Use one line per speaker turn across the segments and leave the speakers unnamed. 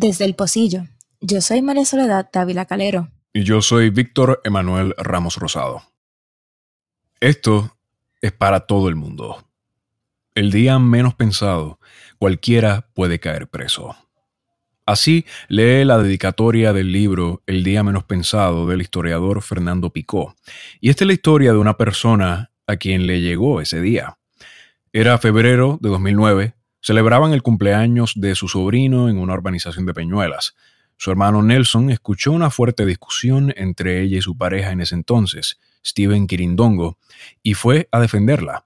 Desde el Pocillo, yo soy María Soledad Dávila Calero.
Y yo soy Víctor Emanuel Ramos Rosado. Esto es para todo el mundo. El día menos pensado, cualquiera puede caer preso. Así lee la dedicatoria del libro El día menos pensado del historiador Fernando Picó. Y esta es la historia de una persona a quien le llegó ese día. Era febrero de 2009, celebraban el cumpleaños de su sobrino en una urbanización de Peñuelas. Su hermano Nelson escuchó una fuerte discusión entre ella y su pareja en ese entonces, Steven Quirindongo, y fue a defenderla.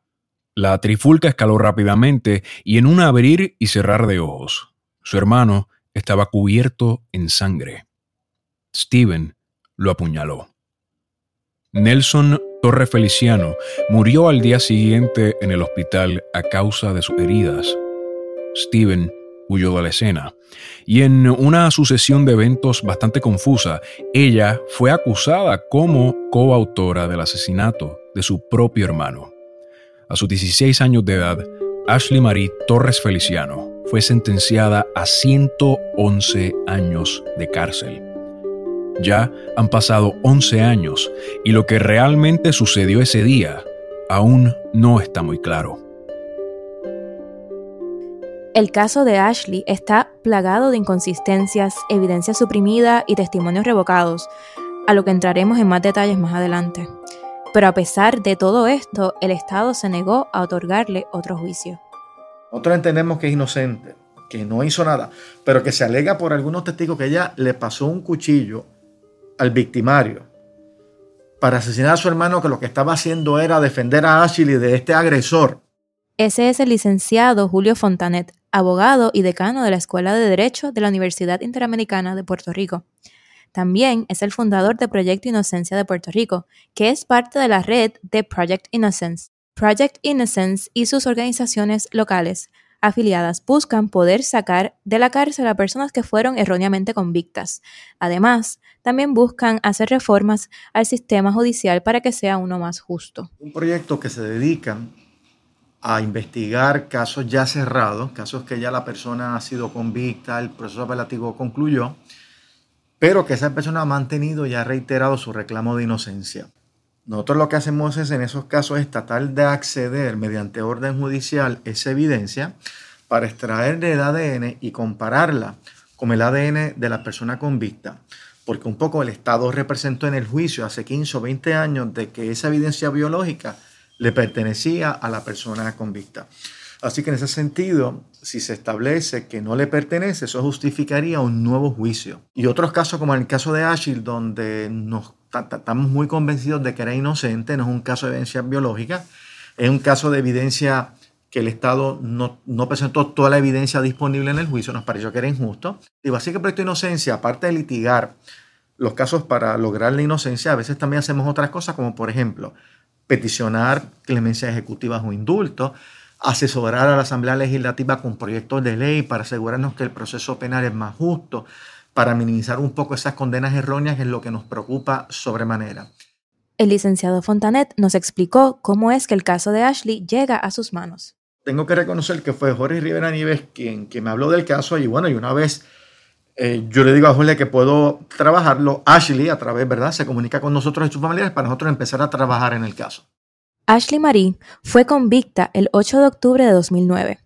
La trifulca escaló rápidamente y en un abrir y cerrar de ojos, su hermano estaba cubierto en sangre. Steven lo apuñaló. Nelson Torre Feliciano murió al día siguiente en el hospital a causa de sus heridas. Steven huyó de la escena. Y en una sucesión de eventos bastante confusa, ella fue acusada como coautora del asesinato de su propio hermano. A sus 16 años de edad, Ashley Marie Torres Feliciano fue sentenciada a 111 años de cárcel. Ya han pasado 11 años y lo que realmente sucedió ese día aún no está muy claro.
El caso de Ashley está plagado de inconsistencias, evidencia suprimida y testimonios revocados, a lo que entraremos en más detalles más adelante. Pero a pesar de todo esto, el Estado se negó a otorgarle otro juicio.
Nosotros entendemos que es inocente, que no hizo nada, pero que se alega por algunos testigos que ella le pasó un cuchillo al victimario para asesinar a su hermano que lo que estaba haciendo era defender a Ashley de este agresor.
Ese es el licenciado Julio Fontanet, abogado y decano de la Escuela de Derecho de la Universidad Interamericana de Puerto Rico. También es el fundador de Proyecto Inocencia de Puerto Rico, que es parte de la red de Project Innocence. Project Innocence y sus organizaciones locales afiliadas buscan poder sacar de la cárcel a personas que fueron erróneamente convictas. Además, también buscan hacer reformas al sistema judicial para que sea uno más justo.
Un proyecto que se dedica a investigar casos ya cerrados, casos que ya la persona ha sido convicta, el proceso apelativo concluyó, pero que esa persona ha mantenido y ha reiterado su reclamo de inocencia. Nosotros lo que hacemos es en esos casos es tratar de acceder mediante orden judicial esa evidencia para extraer el ADN y compararla con el ADN de la persona convicta. Porque un poco el Estado representó en el juicio hace 15 o 20 años de que esa evidencia biológica le pertenecía a la persona convicta. Así que en ese sentido, si se establece que no le pertenece, eso justificaría un nuevo juicio. Y otros casos, como en el caso de Ashil, donde nos estamos muy convencidos de que era inocente, no es un caso de evidencia biológica, es un caso de evidencia que el Estado no, presentó toda la evidencia disponible en el juicio, nos pareció que era injusto. Y así que por esta inocencia, aparte de litigar los casos para lograr la inocencia, a veces también hacemos otras cosas, como por ejemplo, peticionar clemencia ejecutivas o indultos, asesorar a la Asamblea Legislativa con proyectos de ley para asegurarnos que el proceso penal es más justo, para minimizar un poco esas condenas erróneas, es lo que nos preocupa sobremanera.
El licenciado Fontanet nos explicó cómo es que el caso de Ashley llega a sus manos.
Tengo que reconocer que fue Jorge Rivera Nieves quien, quien me habló del caso y bueno, y una vez eh, yo le digo a Jorge que puedo trabajarlo, Ashley a través, ¿verdad? Se comunica con nosotros y sus familiares para nosotros empezar a trabajar en el caso.
Ashley Marie fue convicta el 8 de octubre de 2009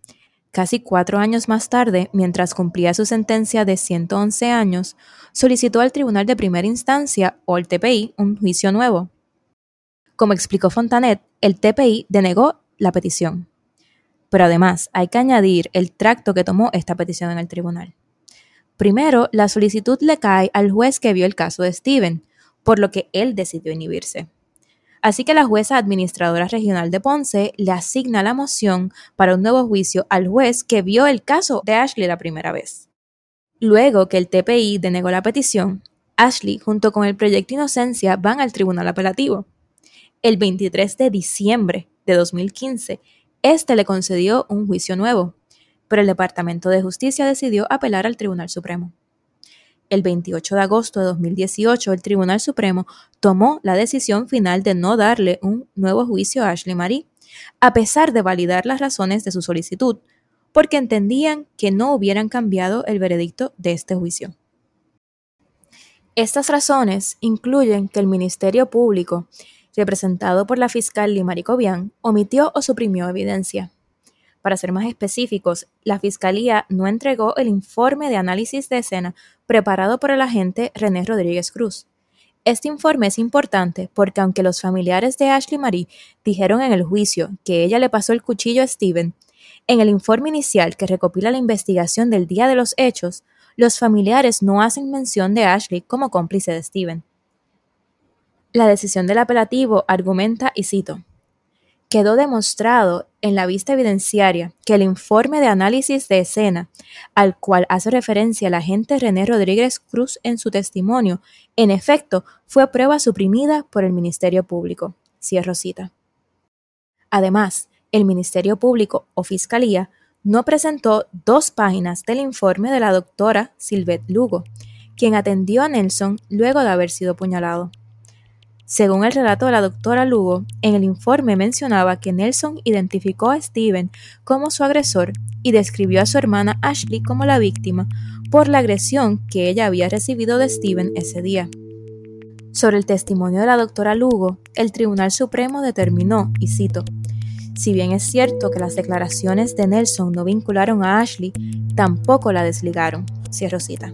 Casi cuatro años más tarde, mientras cumplía su sentencia de 111 años, solicitó al Tribunal de Primera Instancia, o el TPI, un juicio nuevo. Como explicó Fontanet, el TPI denegó la petición. Pero además hay que añadir el tracto que tomó esta petición en el tribunal. Primero, la solicitud le cae al juez que vio el caso de Steven, por lo que él decidió inhibirse. Así que la jueza administradora regional de Ponce le asigna la moción para un nuevo juicio al juez que vio el caso de Ashley la primera vez. Luego que el TPI denegó la petición, Ashley junto con el proyecto Inocencia van al tribunal apelativo. El 23 de diciembre de 2015, este le concedió un juicio nuevo, pero el Departamento de Justicia decidió apelar al Tribunal Supremo el 28 de agosto de 2018, el Tribunal Supremo tomó la decisión final de no darle un nuevo juicio a Ashley Marie, a pesar de validar las razones de su solicitud, porque entendían que no hubieran cambiado el veredicto de este juicio. Estas razones incluyen que el Ministerio Público, representado por la fiscal Limari Cobian, omitió o suprimió evidencia. Para ser más específicos, la Fiscalía no entregó el informe de análisis de escena preparado por el agente René Rodríguez Cruz. Este informe es importante porque aunque los familiares de Ashley Marie dijeron en el juicio que ella le pasó el cuchillo a Steven, en el informe inicial que recopila la investigación del día de los hechos, los familiares no hacen mención de Ashley como cómplice de Steven. La decisión del apelativo argumenta, y cito, quedó demostrado en la vista evidenciaria que el informe de análisis de escena, al cual hace referencia el agente René Rodríguez Cruz en su testimonio, en efecto fue prueba suprimida por el Ministerio Público. Cierro cita. Además, el Ministerio Público o Fiscalía no presentó dos páginas del informe de la doctora Silvette Lugo, quien atendió a Nelson luego de haber sido apuñalado. Según el relato de la doctora Lugo, en el informe mencionaba que Nelson identificó a Steven como su agresor y describió a su hermana Ashley como la víctima por la agresión que ella había recibido de Steven ese día. Sobre el testimonio de la doctora Lugo, el Tribunal Supremo determinó, y cito, si bien es cierto que las declaraciones de Nelson no vincularon a Ashley, tampoco la desligaron. Cierro cita.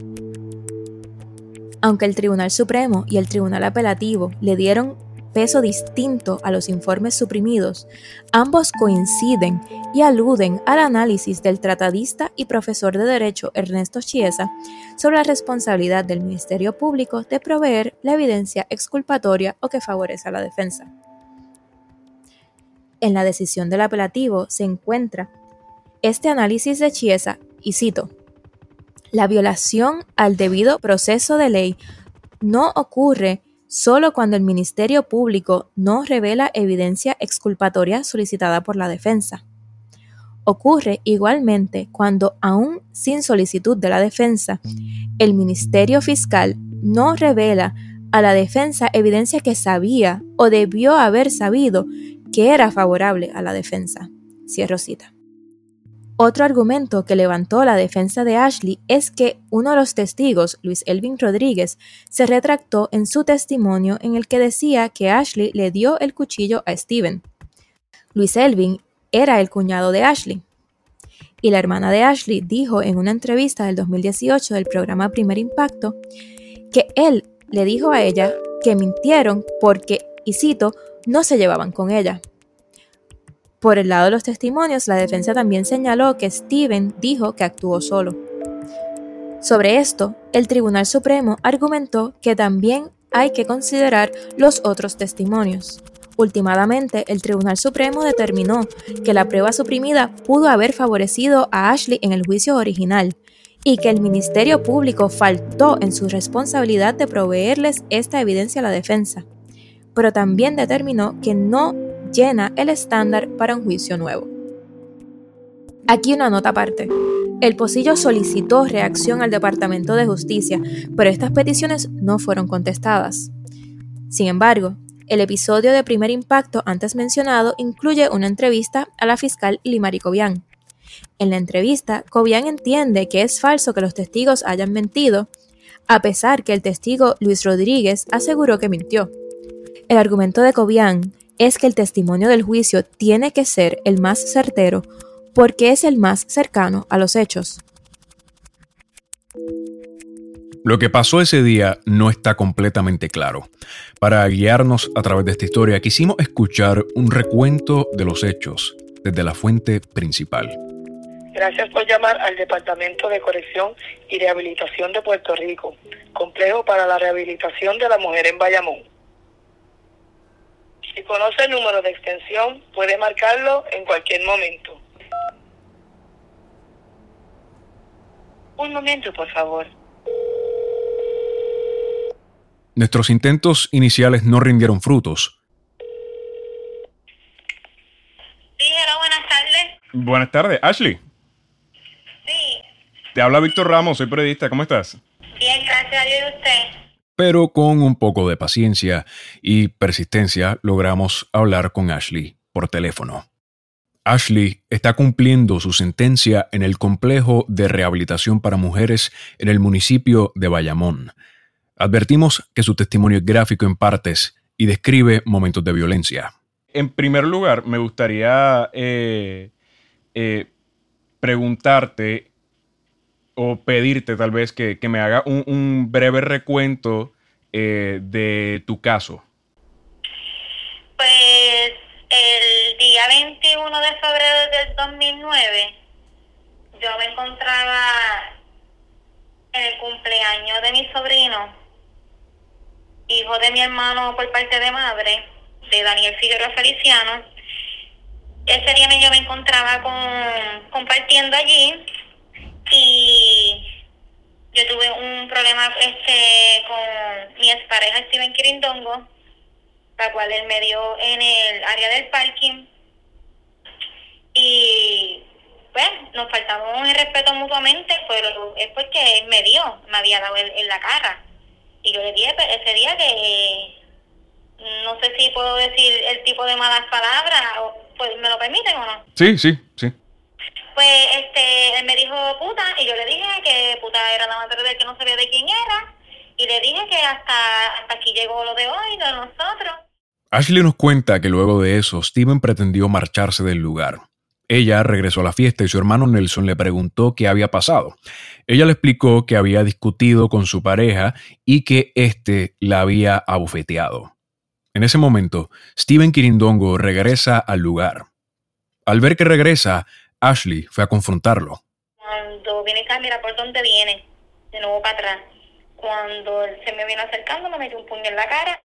Aunque el Tribunal Supremo y el Tribunal Apelativo le dieron peso distinto a los informes suprimidos, ambos coinciden y aluden al análisis del tratadista y profesor de Derecho Ernesto Chiesa sobre la responsabilidad del Ministerio Público de proveer la evidencia exculpatoria o que favorece a la defensa. En la decisión del apelativo se encuentra este análisis de Chiesa, y cito, la violación al debido proceso de ley no ocurre solo cuando el Ministerio Público no revela evidencia exculpatoria solicitada por la defensa. Ocurre igualmente cuando, aún sin solicitud de la defensa, el Ministerio Fiscal no revela a la defensa evidencia que sabía o debió haber sabido que era favorable a la defensa. Cierro cita. Otro argumento que levantó la defensa de Ashley es que uno de los testigos, Luis Elvin Rodríguez, se retractó en su testimonio en el que decía que Ashley le dio el cuchillo a Steven. Luis Elvin era el cuñado de Ashley. Y la hermana de Ashley dijo en una entrevista del 2018 del programa Primer Impacto que él le dijo a ella que mintieron porque, y cito, no se llevaban con ella. Por el lado de los testimonios, la defensa también señaló que Steven dijo que actuó solo. Sobre esto, el Tribunal Supremo argumentó que también hay que considerar los otros testimonios. Últimamente, el Tribunal Supremo determinó que la prueba suprimida pudo haber favorecido a Ashley en el juicio original y que el Ministerio Público faltó en su responsabilidad de proveerles esta evidencia a la defensa, pero también determinó que no llena el estándar para un juicio nuevo. Aquí una nota aparte. El Pocillo solicitó reacción al Departamento de Justicia, pero estas peticiones no fueron contestadas. Sin embargo, el episodio de primer impacto antes mencionado incluye una entrevista a la fiscal Limari Cobian. En la entrevista, Cobian entiende que es falso que los testigos hayan mentido, a pesar que el testigo Luis Rodríguez aseguró que mintió. El argumento de Cobian es que el testimonio del juicio tiene que ser el más certero porque es el más cercano a los hechos.
Lo que pasó ese día no está completamente claro. Para guiarnos a través de esta historia quisimos escuchar un recuento de los hechos desde la fuente principal.
Gracias por llamar al Departamento de Corrección y Rehabilitación de Puerto Rico, complejo para la rehabilitación de la mujer en Bayamón. Si conoce el número de extensión, puede marcarlo en cualquier momento. Un momento, por favor.
Nuestros intentos iniciales no rindieron frutos.
Sí, hola, buenas tardes.
Buenas tardes, Ashley.
Sí,
Te habla Víctor Ramos, soy periodista, ¿cómo estás?
bien, gracias a Dios y usted.
Pero con un poco de paciencia y persistencia logramos hablar con Ashley por teléfono. Ashley está cumpliendo su sentencia en el complejo de rehabilitación para mujeres en el municipio de Bayamón. Advertimos que su testimonio es gráfico en partes y describe momentos de violencia.
En primer lugar, me gustaría eh, eh, preguntarte o pedirte tal vez que, me haga un, breve recuento eh, de tu caso.
Pues el día 21 de febrero del 2009 yo me encontraba en el cumpleaños de mi sobrino, hijo de mi hermano por parte de madre, de Daniel Figueroa Feliciano. Ese día yo me encontraba con, compartiendo allí y yo tuve un problema este con mi expareja Steven Quirindongo, la cual él me dio en el área del parking. Y pues nos faltamos el respeto mutuamente, pero es porque él me dio, me había dado en la cara. Y yo le dije pues, ese día que no sé si puedo decir el tipo de malas palabras, o, pues, ¿me lo permiten o no?
Sí, sí, sí.
Pues este, él me dijo puta y yo le dije que puta era la madre de que no sabía de quién era y le dije que hasta, hasta aquí llegó lo de hoy, de nosotros.
Ashley nos cuenta que luego de eso Steven pretendió marcharse del lugar. Ella regresó a la fiesta y su hermano Nelson le preguntó qué había pasado. Ella le explicó que había discutido con su pareja y que éste la había abofeteado. En ese momento, Steven Quirindongo regresa al lugar. Al ver que regresa, Ashley fue a confrontarlo.
Cuando viene acá, mira por dónde viene, de nuevo para atrás. Cuando él se me vino acercando, me metió un puño en la cara.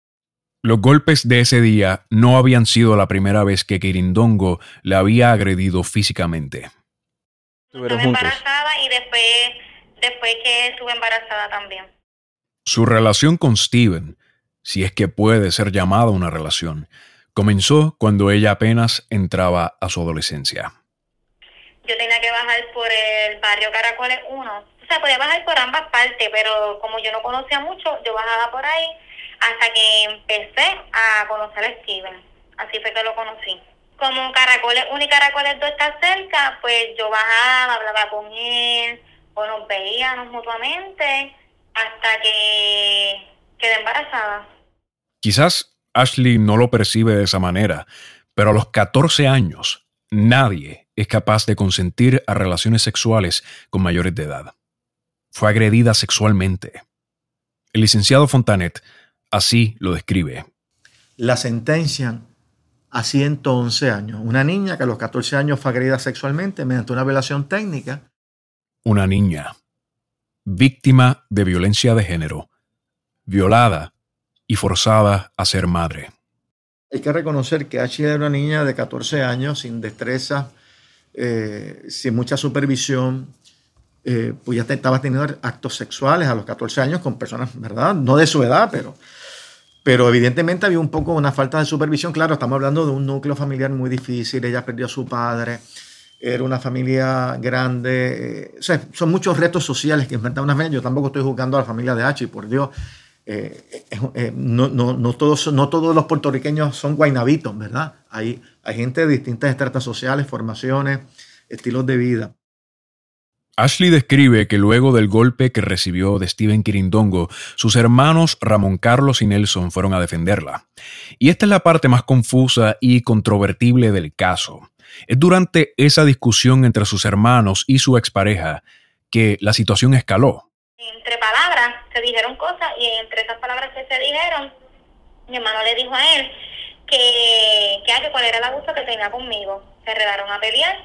Los golpes de ese día no habían sido la primera vez que Quirindongo le había agredido físicamente.
Estuve embarazada y después, después que estuve embarazada también.
Su relación con Steven, si es que puede ser llamada una relación, comenzó cuando ella apenas entraba a su adolescencia
yo tenía que bajar por el barrio Caracoles 1. O sea, podía bajar por ambas partes, pero como yo no conocía mucho, yo bajaba por ahí hasta que empecé a conocer a Steven. Así fue que lo conocí. Como Caracoles 1 y Caracoles 2 está cerca, pues yo bajaba, hablaba con él, o nos veíamos mutuamente, hasta que quedé embarazada.
Quizás Ashley no lo percibe de esa manera, pero a los 14 años nadie es capaz de consentir a relaciones sexuales con mayores de edad. Fue agredida sexualmente. El licenciado Fontanet así lo describe.
La sentencian a 111 años. Una niña que a los 14 años fue agredida sexualmente mediante una violación técnica.
Una niña, víctima de violencia de género, violada y forzada a ser madre.
Hay que reconocer que H era una niña de 14 años, sin destreza, eh, sin mucha supervisión, eh, pues ya estaba teniendo actos sexuales a los 14 años con personas, ¿verdad? No de su edad, pero, pero evidentemente había un poco una falta de supervisión. Claro, estamos hablando de un núcleo familiar muy difícil, ella perdió a su padre, era una familia grande, eh, o sea, son muchos retos sociales que enfrenta una familia. Yo tampoco estoy juzgando a la familia de H, por Dios. No, no, no, todos, no todos los puertorriqueños son guainabitos, ¿verdad? Hay, hay gente de distintas estratas sociales, formaciones, estilos de vida.
Ashley describe que luego del golpe que recibió de Steven Quirindongo, sus hermanos Ramón Carlos y Nelson fueron a defenderla. Y esta es la parte más confusa y controvertible del caso. Es durante esa discusión entre sus hermanos y su expareja que la situación escaló.
Entre palabras se dijeron cosas y entre esas palabras que se dijeron, mi hermano le dijo a él que, que, cuál era el abuso que tenía conmigo. Se redaron a pelear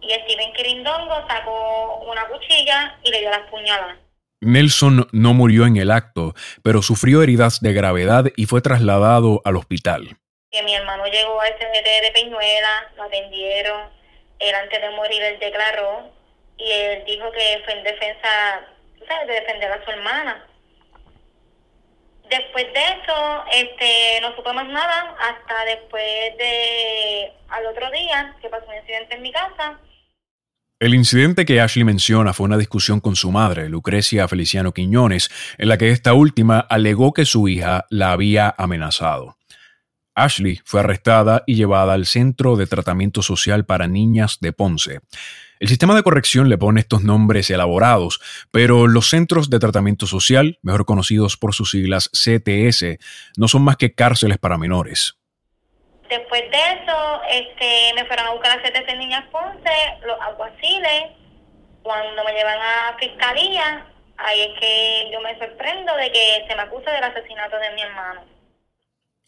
y Steven Quirindongo sacó una cuchilla y le dio las puñaladas.
Nelson no murió en el acto, pero sufrió heridas de gravedad y fue trasladado al hospital.
Que mi hermano llegó al CGT de Peñuela, lo atendieron, él antes de morir él declaró y él dijo que fue en defensa, de defender a su hermana Después de eso, este, no supe más nada hasta después de al otro día que pasó un incidente en mi casa.
El incidente que Ashley menciona fue una discusión con su madre, Lucrecia Feliciano Quiñones, en la que esta última alegó que su hija la había amenazado. Ashley fue arrestada y llevada al Centro de Tratamiento Social para Niñas de Ponce. El sistema de corrección le pone estos nombres elaborados, pero los centros de tratamiento social, mejor conocidos por sus siglas CTS, no son más que cárceles para menores.
Después de eso, este, me fueron a buscar a CTS Niñas Ponce, los aguaciles. Cuando me llevan a fiscalía, ahí es que yo me sorprendo de que se me acusa del asesinato de mi hermano.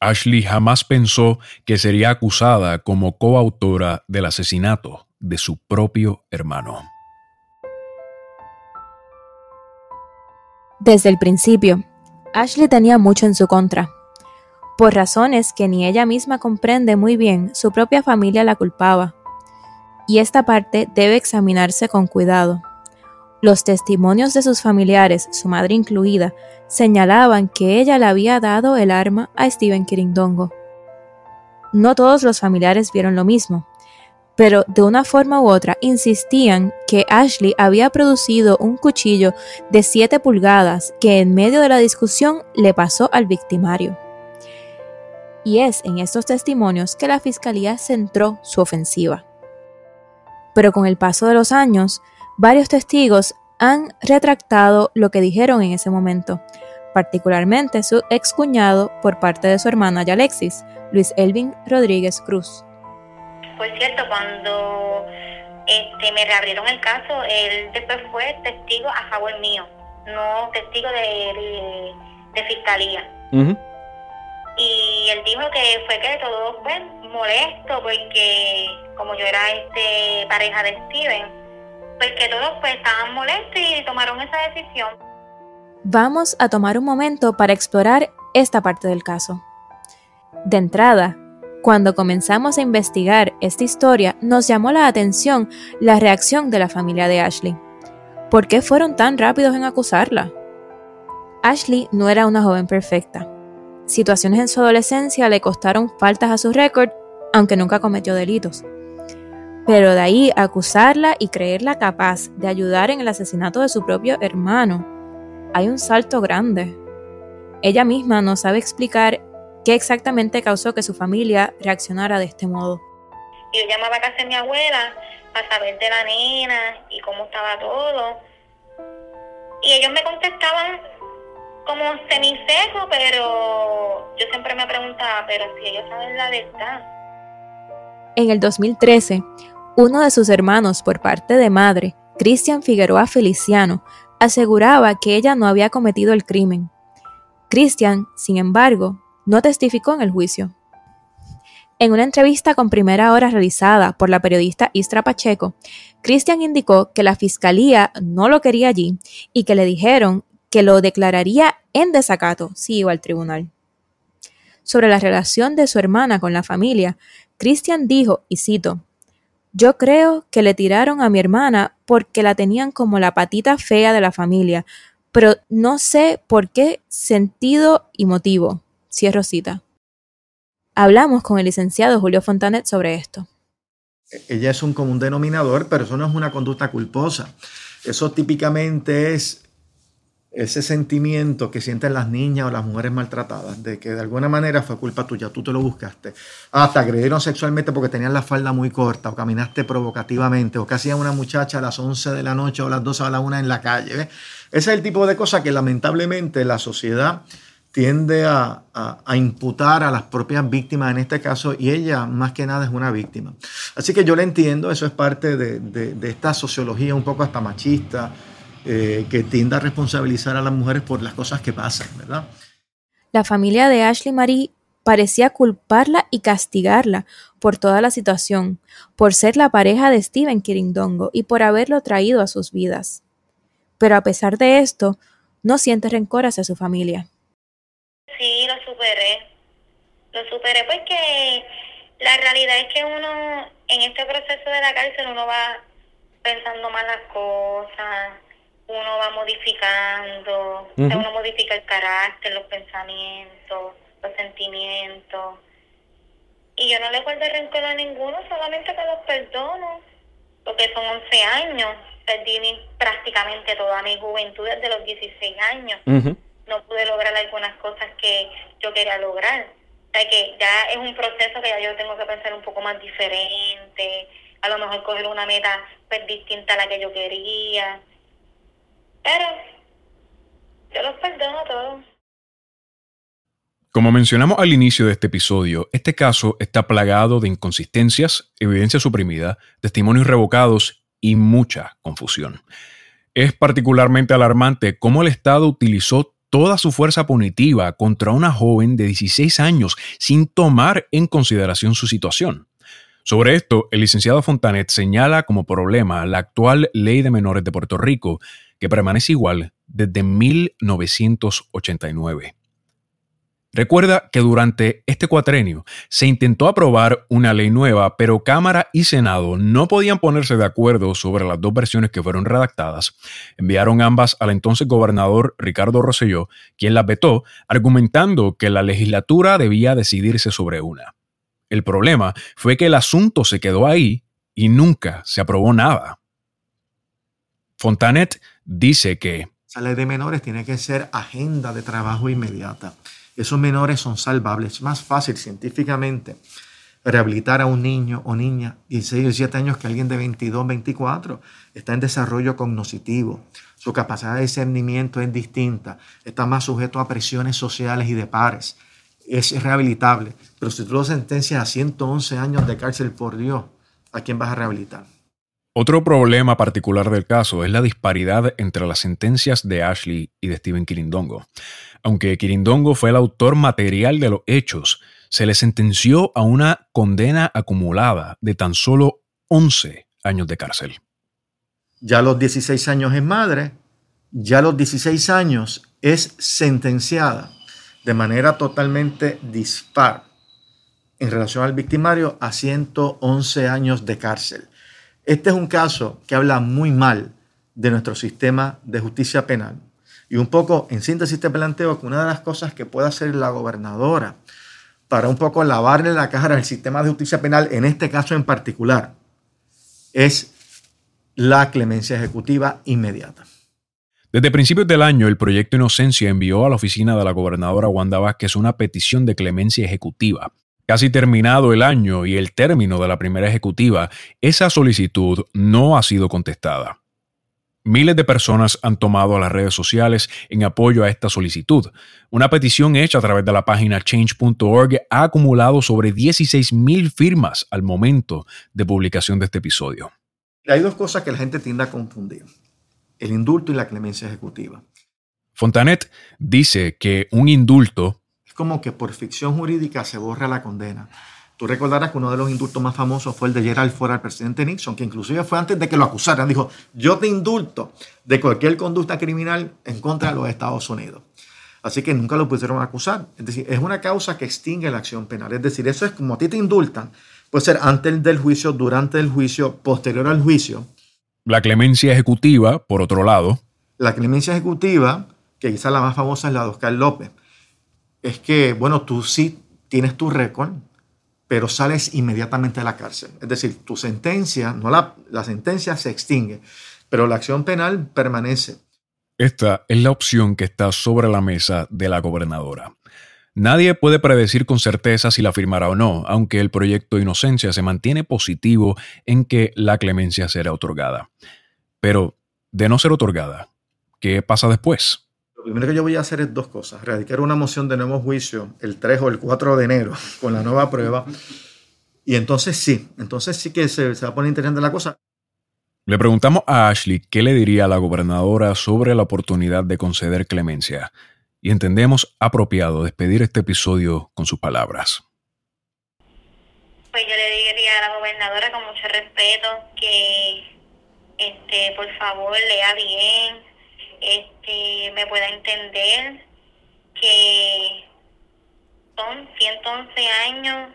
Ashley jamás pensó que sería acusada como coautora del asesinato de su propio hermano.
Desde el principio, Ashley tenía mucho en su contra. Por razones que ni ella misma comprende muy bien, su propia familia la culpaba. Y esta parte debe examinarse con cuidado. Los testimonios de sus familiares, su madre incluida, señalaban que ella le había dado el arma a Steven Kiringdongo. No todos los familiares vieron lo mismo, pero de una forma u otra insistían que Ashley había producido un cuchillo de 7 pulgadas que en medio de la discusión le pasó al victimario. Y es en estos testimonios que la fiscalía centró su ofensiva. Pero con el paso de los años, Varios testigos han retractado lo que dijeron en ese momento, particularmente su excuñado por parte de su hermana Yalexis, Luis Elvin Rodríguez Cruz.
Por cierto, cuando este, me reabrieron el caso, él después fue testigo a favor mío, no testigo de, de, fiscalía. Y él dijo que fue que todo fue molesto porque como yo era este pareja de Steven, pues que todos pues estaban molestos y tomaron esa decisión.
Vamos a tomar un momento para explorar esta parte del caso. De entrada, cuando comenzamos a investigar esta historia, nos llamó la atención la reacción de la familia de Ashley. ¿Por qué fueron tan rápidos en acusarla? Ashley no era una joven perfecta. Situaciones en su adolescencia le costaron faltas a su récord, aunque nunca cometió delitos. Pero de ahí acusarla y creerla capaz de ayudar en el asesinato de su propio hermano, hay un salto grande. Ella misma no sabe explicar qué exactamente causó que su familia reaccionara de este modo.
Yo llamaba a casa de mi abuela para saber de la nena y cómo estaba todo. Y ellos me contestaban como semiseco, pero yo siempre me preguntaba, pero si ellos saben la verdad.
En el 2013, uno de sus hermanos por parte de madre, Cristian Figueroa Feliciano, aseguraba que ella no había cometido el crimen. Cristian, sin embargo, no testificó en el juicio. En una entrevista con primera hora realizada por la periodista Istra Pacheco, Cristian indicó que la fiscalía no lo quería allí y que le dijeron que lo declararía en desacato si iba al tribunal. Sobre la relación de su hermana con la familia, Cristian dijo, y cito, yo creo que le tiraron a mi hermana porque la tenían como la patita fea de la familia, pero no sé por qué sentido y motivo. Cierro cita. Hablamos con el licenciado Julio Fontanet sobre esto.
Ella es un común denominador, pero eso no es una conducta culposa. Eso típicamente es ese sentimiento que sienten las niñas o las mujeres maltratadas, de que de alguna manera fue culpa tuya, tú te lo buscaste. Hasta agredieron sexualmente porque tenían la falda muy corta o caminaste provocativamente o que hacían una muchacha a las 11 de la noche o a las 12 a la 1 en la calle. Ese es el tipo de cosas que lamentablemente la sociedad tiende a, imputar a las propias víctimas en este caso y ella más que nada es una víctima. Así que yo le entiendo, eso es parte de, esta sociología un poco hasta machista eh, que tienda a responsabilizar a las mujeres por las cosas que pasan, ¿verdad?
La familia de Ashley Marie parecía culparla y castigarla por toda la situación, por ser la pareja de Steven Kirindongo y por haberlo traído a sus vidas. Pero a pesar de esto, no siente rencor hacia su familia.
Sí, lo superé. Lo superé porque la realidad es que uno en este proceso de la cárcel uno va pensando más las cosas, uno va modificando, uno modifica el carácter, los pensamientos, los sentimientos. Y yo no le guardo rencor a ninguno, solamente que los perdono, porque son 11 años, perdí prácticamente toda mi juventud desde los 16 años. No pude lograr algunas cosas que yo quería lograr. sea que ya es un proceso que ya yo tengo que pensar un poco más diferente, a lo mejor coger una meta pues distinta a la que yo quería. Pero yo los perdono todos.
Como mencionamos al inicio de este episodio, este caso está plagado de inconsistencias, evidencia suprimida, testimonios revocados y mucha confusión. Es particularmente alarmante cómo el Estado utilizó toda su fuerza punitiva contra una joven de 16 años sin tomar en consideración su situación. Sobre esto, el licenciado Fontanet señala como problema la actual ley de menores de Puerto Rico, que permanece igual desde 1989. Recuerda que durante este cuatrenio se intentó aprobar una ley nueva, pero Cámara y Senado no podían ponerse de acuerdo sobre las dos versiones que fueron redactadas. Enviaron ambas al entonces gobernador Ricardo Rosselló, quien las vetó, argumentando que la legislatura debía decidirse sobre una. El problema fue que el asunto se quedó ahí y nunca se aprobó nada. Fontanet dice que...
Esa ley de menores tiene que ser agenda de trabajo inmediata esos menores son salvables. Es más fácil científicamente rehabilitar a un niño o niña de 16 o 17 años que alguien de 22, 24. Está en desarrollo cognoscitivo. Su capacidad de discernimiento es distinta. Está más sujeto a presiones sociales y de pares. Es rehabilitable. Pero si tú lo sentencias a 111 años de cárcel, por Dios, ¿a quién vas a rehabilitar?
Otro problema particular del caso es la disparidad entre las sentencias de Ashley y de Steven Kirindongo. Aunque Kirindongo fue el autor material de los hechos, se le sentenció a una condena acumulada de tan solo 11 años de cárcel.
Ya a los 16 años es madre, ya a los 16 años es sentenciada de manera totalmente dispar en relación al victimario a 111 años de cárcel. Este es un caso que habla muy mal de nuestro sistema de justicia penal y un poco, en síntesis, te planteo que una de las cosas que puede hacer la gobernadora para un poco lavarle la cara al sistema de justicia penal, en este caso en particular, es la clemencia ejecutiva inmediata.
Desde principios del año, el proyecto Inocencia envió a la oficina de la gobernadora Wanda Vázquez una petición de clemencia ejecutiva. Casi terminado el año y el término de la primera ejecutiva, esa solicitud no ha sido contestada. Miles de personas han tomado las redes sociales en apoyo a esta solicitud. Una petición hecha a través de la página change.org ha acumulado sobre 16.000 firmas al momento de publicación de este episodio.
Hay dos cosas que la gente tiende a confundir, el indulto y la clemencia ejecutiva.
Fontanet dice que un indulto
como que por ficción jurídica se borra la condena. Tú recordarás que uno de los indultos más famosos fue el de Gerald Ford al presidente Nixon, que inclusive fue antes de que lo acusaran. Dijo, yo te indulto de cualquier conducta criminal en contra de los Estados Unidos. Así que nunca lo pudieron acusar. Es decir, es una causa que extingue la acción penal. Es decir, eso es como a ti te indultan. Puede ser antes del juicio, durante el juicio, posterior al juicio.
La clemencia ejecutiva, por otro lado.
La clemencia ejecutiva, que quizá la más famosa es la de Oscar López, es que, bueno, tú sí tienes tu récord, pero sales inmediatamente de la cárcel. Es decir, tu sentencia, no la, la sentencia se extingue, pero la acción penal permanece.
Esta es la opción que está sobre la mesa de la gobernadora. Nadie puede predecir con certeza si la firmará o no, aunque el proyecto Inocencia se mantiene positivo en que la clemencia será otorgada. Pero, de no ser otorgada, ¿qué pasa después?
Lo primero que yo voy a hacer es dos cosas. Radicar una moción de nuevo juicio el 3 o el 4 de enero con la nueva prueba. Y entonces sí, entonces sí que se, va a poner interesante la cosa.
Le preguntamos a Ashley qué le diría a la gobernadora sobre la oportunidad de conceder clemencia. Y entendemos apropiado despedir este episodio con sus palabras.
Pues yo le diría a la gobernadora con mucho respeto que, este, por favor, lea bien, este, me pueda entender que son 111 años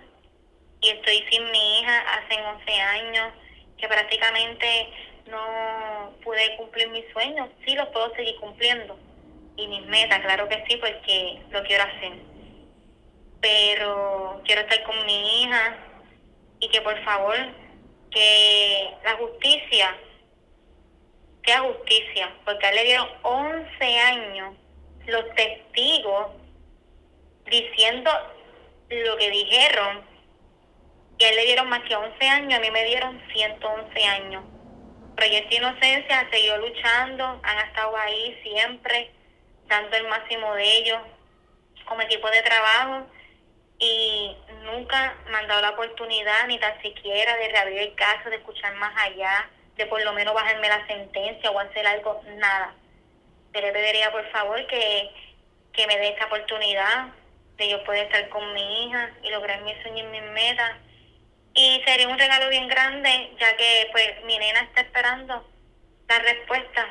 y estoy sin mi hija hace 11 años, que prácticamente no pude cumplir mis sueños. Sí, los puedo seguir cumpliendo. Y mis metas, claro que sí, porque lo quiero hacer. Pero quiero estar con mi hija y que por favor, que la justicia sea justicia, porque a él le dieron 11 años los testigos diciendo lo que dijeron, que a él le dieron más que 11 años, a mí me dieron 111 años. Proyecto Inocencia siguió luchando, han estado ahí siempre, dando el máximo de ellos como equipo de trabajo y nunca me han dado la oportunidad ni tan siquiera de reabrir el caso, de escuchar más allá, de por lo menos bajarme la sentencia o hacer algo, nada. Yo le pediría por favor que, que me dé esta oportunidad de yo poder estar con mi hija y lograr mis sueños y mis metas. Y sería un regalo bien grande, ya que pues mi nena está esperando la respuesta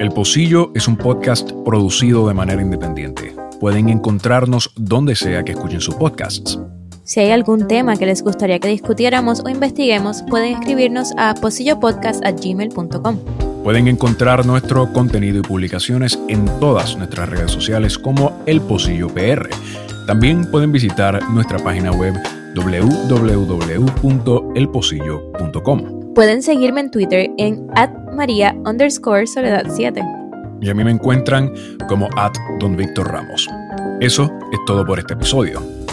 El Pocillo es un podcast producido de manera independiente. Pueden encontrarnos donde sea que escuchen sus podcasts.
Si hay algún tema que les gustaría que discutiéramos o investiguemos, pueden escribirnos a pocillopodcast.gmail.com.
Pueden encontrar nuestro contenido y publicaciones en todas nuestras redes sociales como El Pocillo PR. También pueden visitar nuestra página web www.elpocillo.com.
Pueden seguirme en Twitter en María underscore Soledad 7.
Y a mí me encuentran como at Don Víctor Ramos. Eso es todo por este episodio.